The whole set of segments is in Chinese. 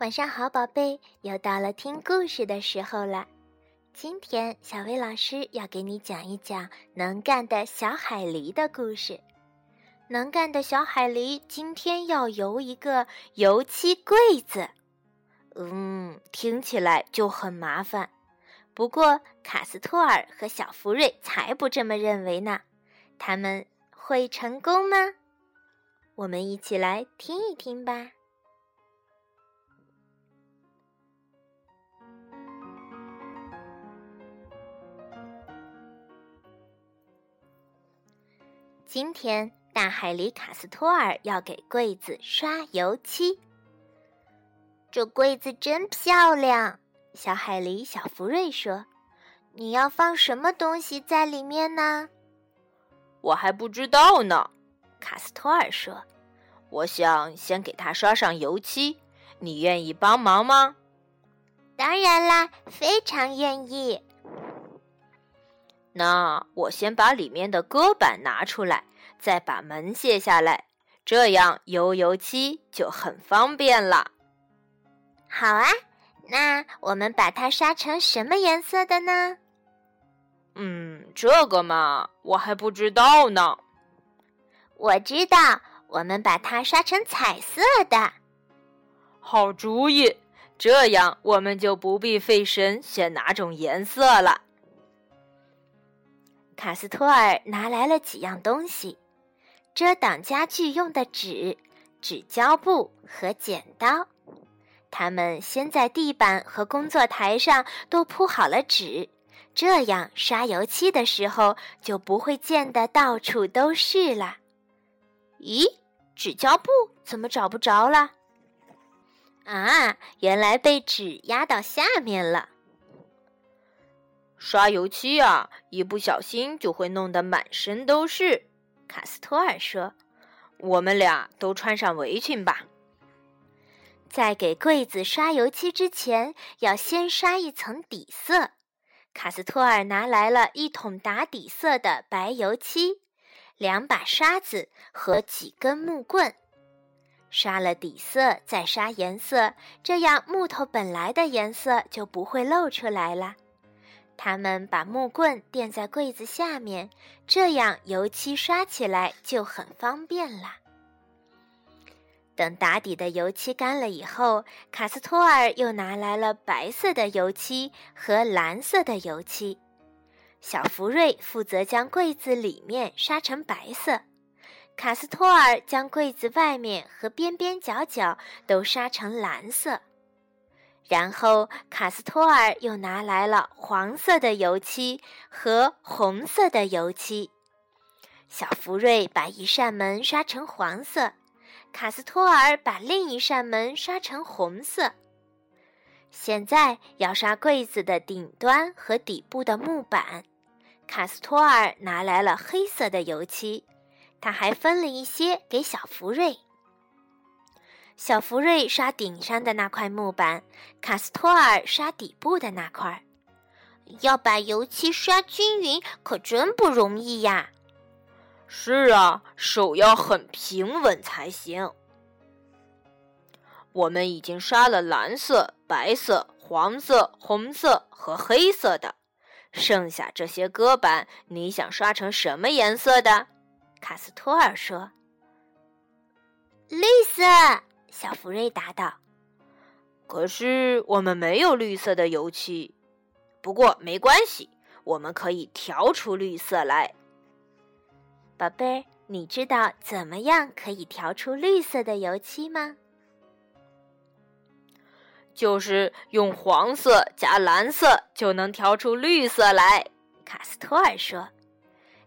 晚上好，宝贝，又到了听故事的时候了。今天，小薇老师要给你讲一讲能干的小海狸的故事。能干的小海狸今天要游一个油漆柜子，嗯，听起来就很麻烦。不过，卡斯托尔和小福瑞才不这么认为呢。他们会成功吗？我们一起来听一听吧。今天，大海里卡斯托尔要给柜子刷油漆。这柜子真漂亮，小海狸小福瑞说：“你要放什么东西在里面呢？”我还不知道呢，卡斯托尔说：“我想先给它刷上油漆，你愿意帮忙吗？”“当然啦，非常愿意。”那我先把里面的搁板拿出来，再把门卸下来，这样油油漆就很方便了。好啊，那我们把它刷成什么颜色的呢？嗯，这个嘛，我还不知道呢。我知道，我们把它刷成彩色的。好主意，这样我们就不必费神选哪种颜色了。卡斯托尔拿来了几样东西：遮挡家具用的纸、纸胶布和剪刀。他们先在地板和工作台上都铺好了纸，这样刷油漆的时候就不会溅得到处都是了。咦，纸胶布怎么找不着了？啊，原来被纸压到下面了。刷油漆啊，一不小心就会弄得满身都是。卡斯托尔说：“我们俩都穿上围裙吧。”在给柜子刷油漆之前，要先刷一层底色。卡斯托尔拿来了一桶打底色的白油漆、两把刷子和几根木棍。刷了底色，再刷颜色，这样木头本来的颜色就不会露出来了。他们把木棍垫在柜子下面，这样油漆刷起来就很方便啦。等打底的油漆干了以后，卡斯托尔又拿来了白色的油漆和蓝色的油漆。小福瑞负责将柜子里面刷成白色，卡斯托尔将柜子外面和边边角角都刷成蓝色。然后，卡斯托尔又拿来了黄色的油漆和红色的油漆。小福瑞把一扇门刷成黄色，卡斯托尔把另一扇门刷成红色。现在要刷柜子的顶端和底部的木板，卡斯托尔拿来了黑色的油漆，他还分了一些给小福瑞。小福瑞刷顶上的那块木板，卡斯托尔刷底部的那块。要把油漆刷均匀，可真不容易呀！是啊，手要很平稳才行。我们已经刷了蓝色、白色、黄色、红色和黑色的，剩下这些搁板，你想刷成什么颜色的？卡斯托尔说：“绿色。”小福瑞答道：“可是我们没有绿色的油漆。不过没关系，我们可以调出绿色来。宝贝儿，你知道怎么样可以调出绿色的油漆吗？就是用黄色加蓝色就能调出绿色来。”卡斯托尔说：“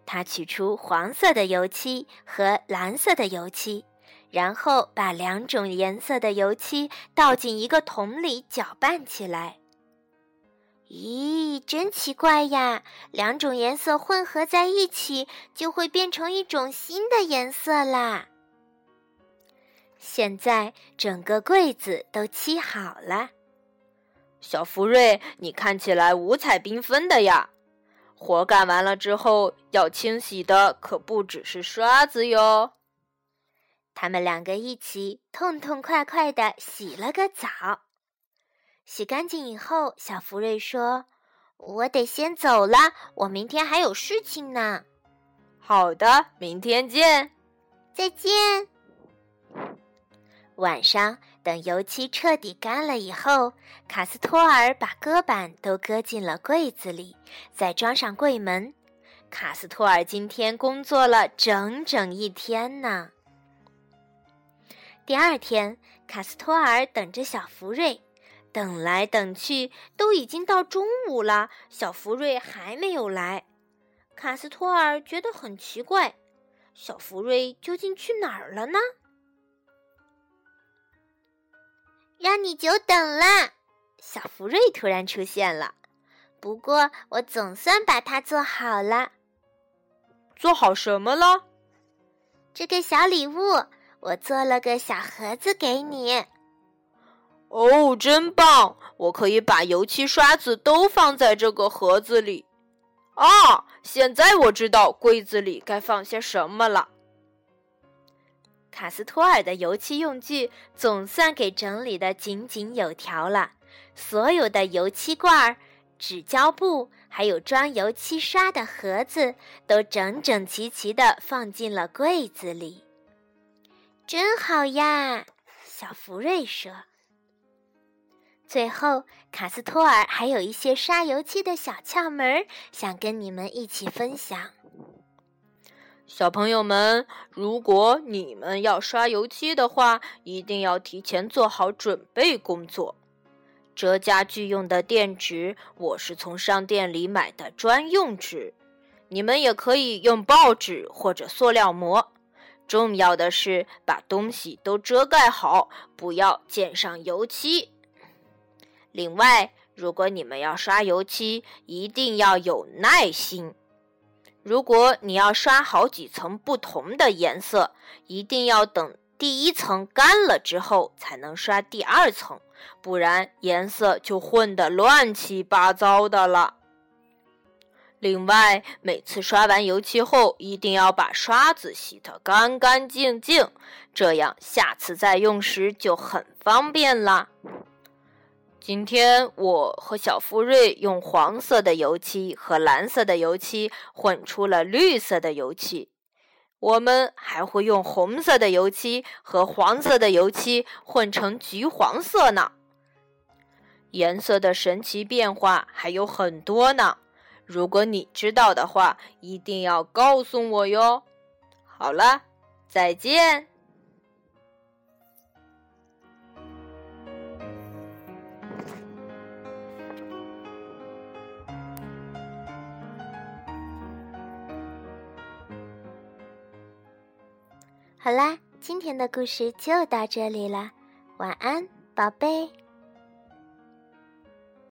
他取出黄色的油漆和蓝色的油漆。”然后把两种颜色的油漆倒进一个桶里搅拌起来。咦，真奇怪呀！两种颜色混合在一起，就会变成一种新的颜色啦。现在整个柜子都漆好了。小福瑞，你看起来五彩缤纷的呀！活干完了之后，要清洗的可不只是刷子哟。他们两个一起痛痛快快的洗了个澡。洗干净以后，小福瑞说：“我得先走了，我明天还有事情呢。”好的，明天见。再见。晚上，等油漆彻底干了以后，卡斯托尔把搁板都搁进了柜子里，再装上柜门。卡斯托尔今天工作了整整一天呢。第二天，卡斯托尔等着小福瑞，等来等去，都已经到中午了，小福瑞还没有来。卡斯托尔觉得很奇怪，小福瑞究竟去哪儿了呢？让你久等了，小福瑞突然出现了。不过我总算把它做好了。做好什么了？这个小礼物，我做了个小盒子给你。哦，真棒！我可以把油漆刷子都放在这个盒子里。啊，现在我知道柜子里该放些什么了。卡斯托尔的油漆用具总算给整理的井井有条了，所有的油漆罐儿、纸胶布，还有装油漆刷的盒子，都整整齐齐地放进了柜子里。真好呀，小福瑞说。最后，卡斯托尔还有一些刷油漆的小窍门，想跟你们一起分享。小朋友们，如果你们要刷油漆的话，一定要提前做好准备工作。折家具用的垫纸，我是从商店里买的专用纸，你们也可以用报纸或者塑料膜。重要的是把东西都遮盖好，不要溅上油漆。另外，如果你们要刷油漆，一定要有耐心。如果你要刷好几层不同的颜色，一定要等第一层干了之后才能刷第二层，不然颜色就混得乱七八糟的了。另外，每次刷完油漆后，一定要把刷子洗得干干净净，这样下次再用时就很方便了。今天我和小福瑞用黄色的油漆和蓝色的油漆混出了绿色的油漆，我们还会用红色的油漆和黄色的油漆混成橘黄色呢。颜色的神奇变化还有很多呢，如果你知道的话，一定要告诉我哟。好了，再见。好啦，今天的故事就到这里了，晚安，宝贝。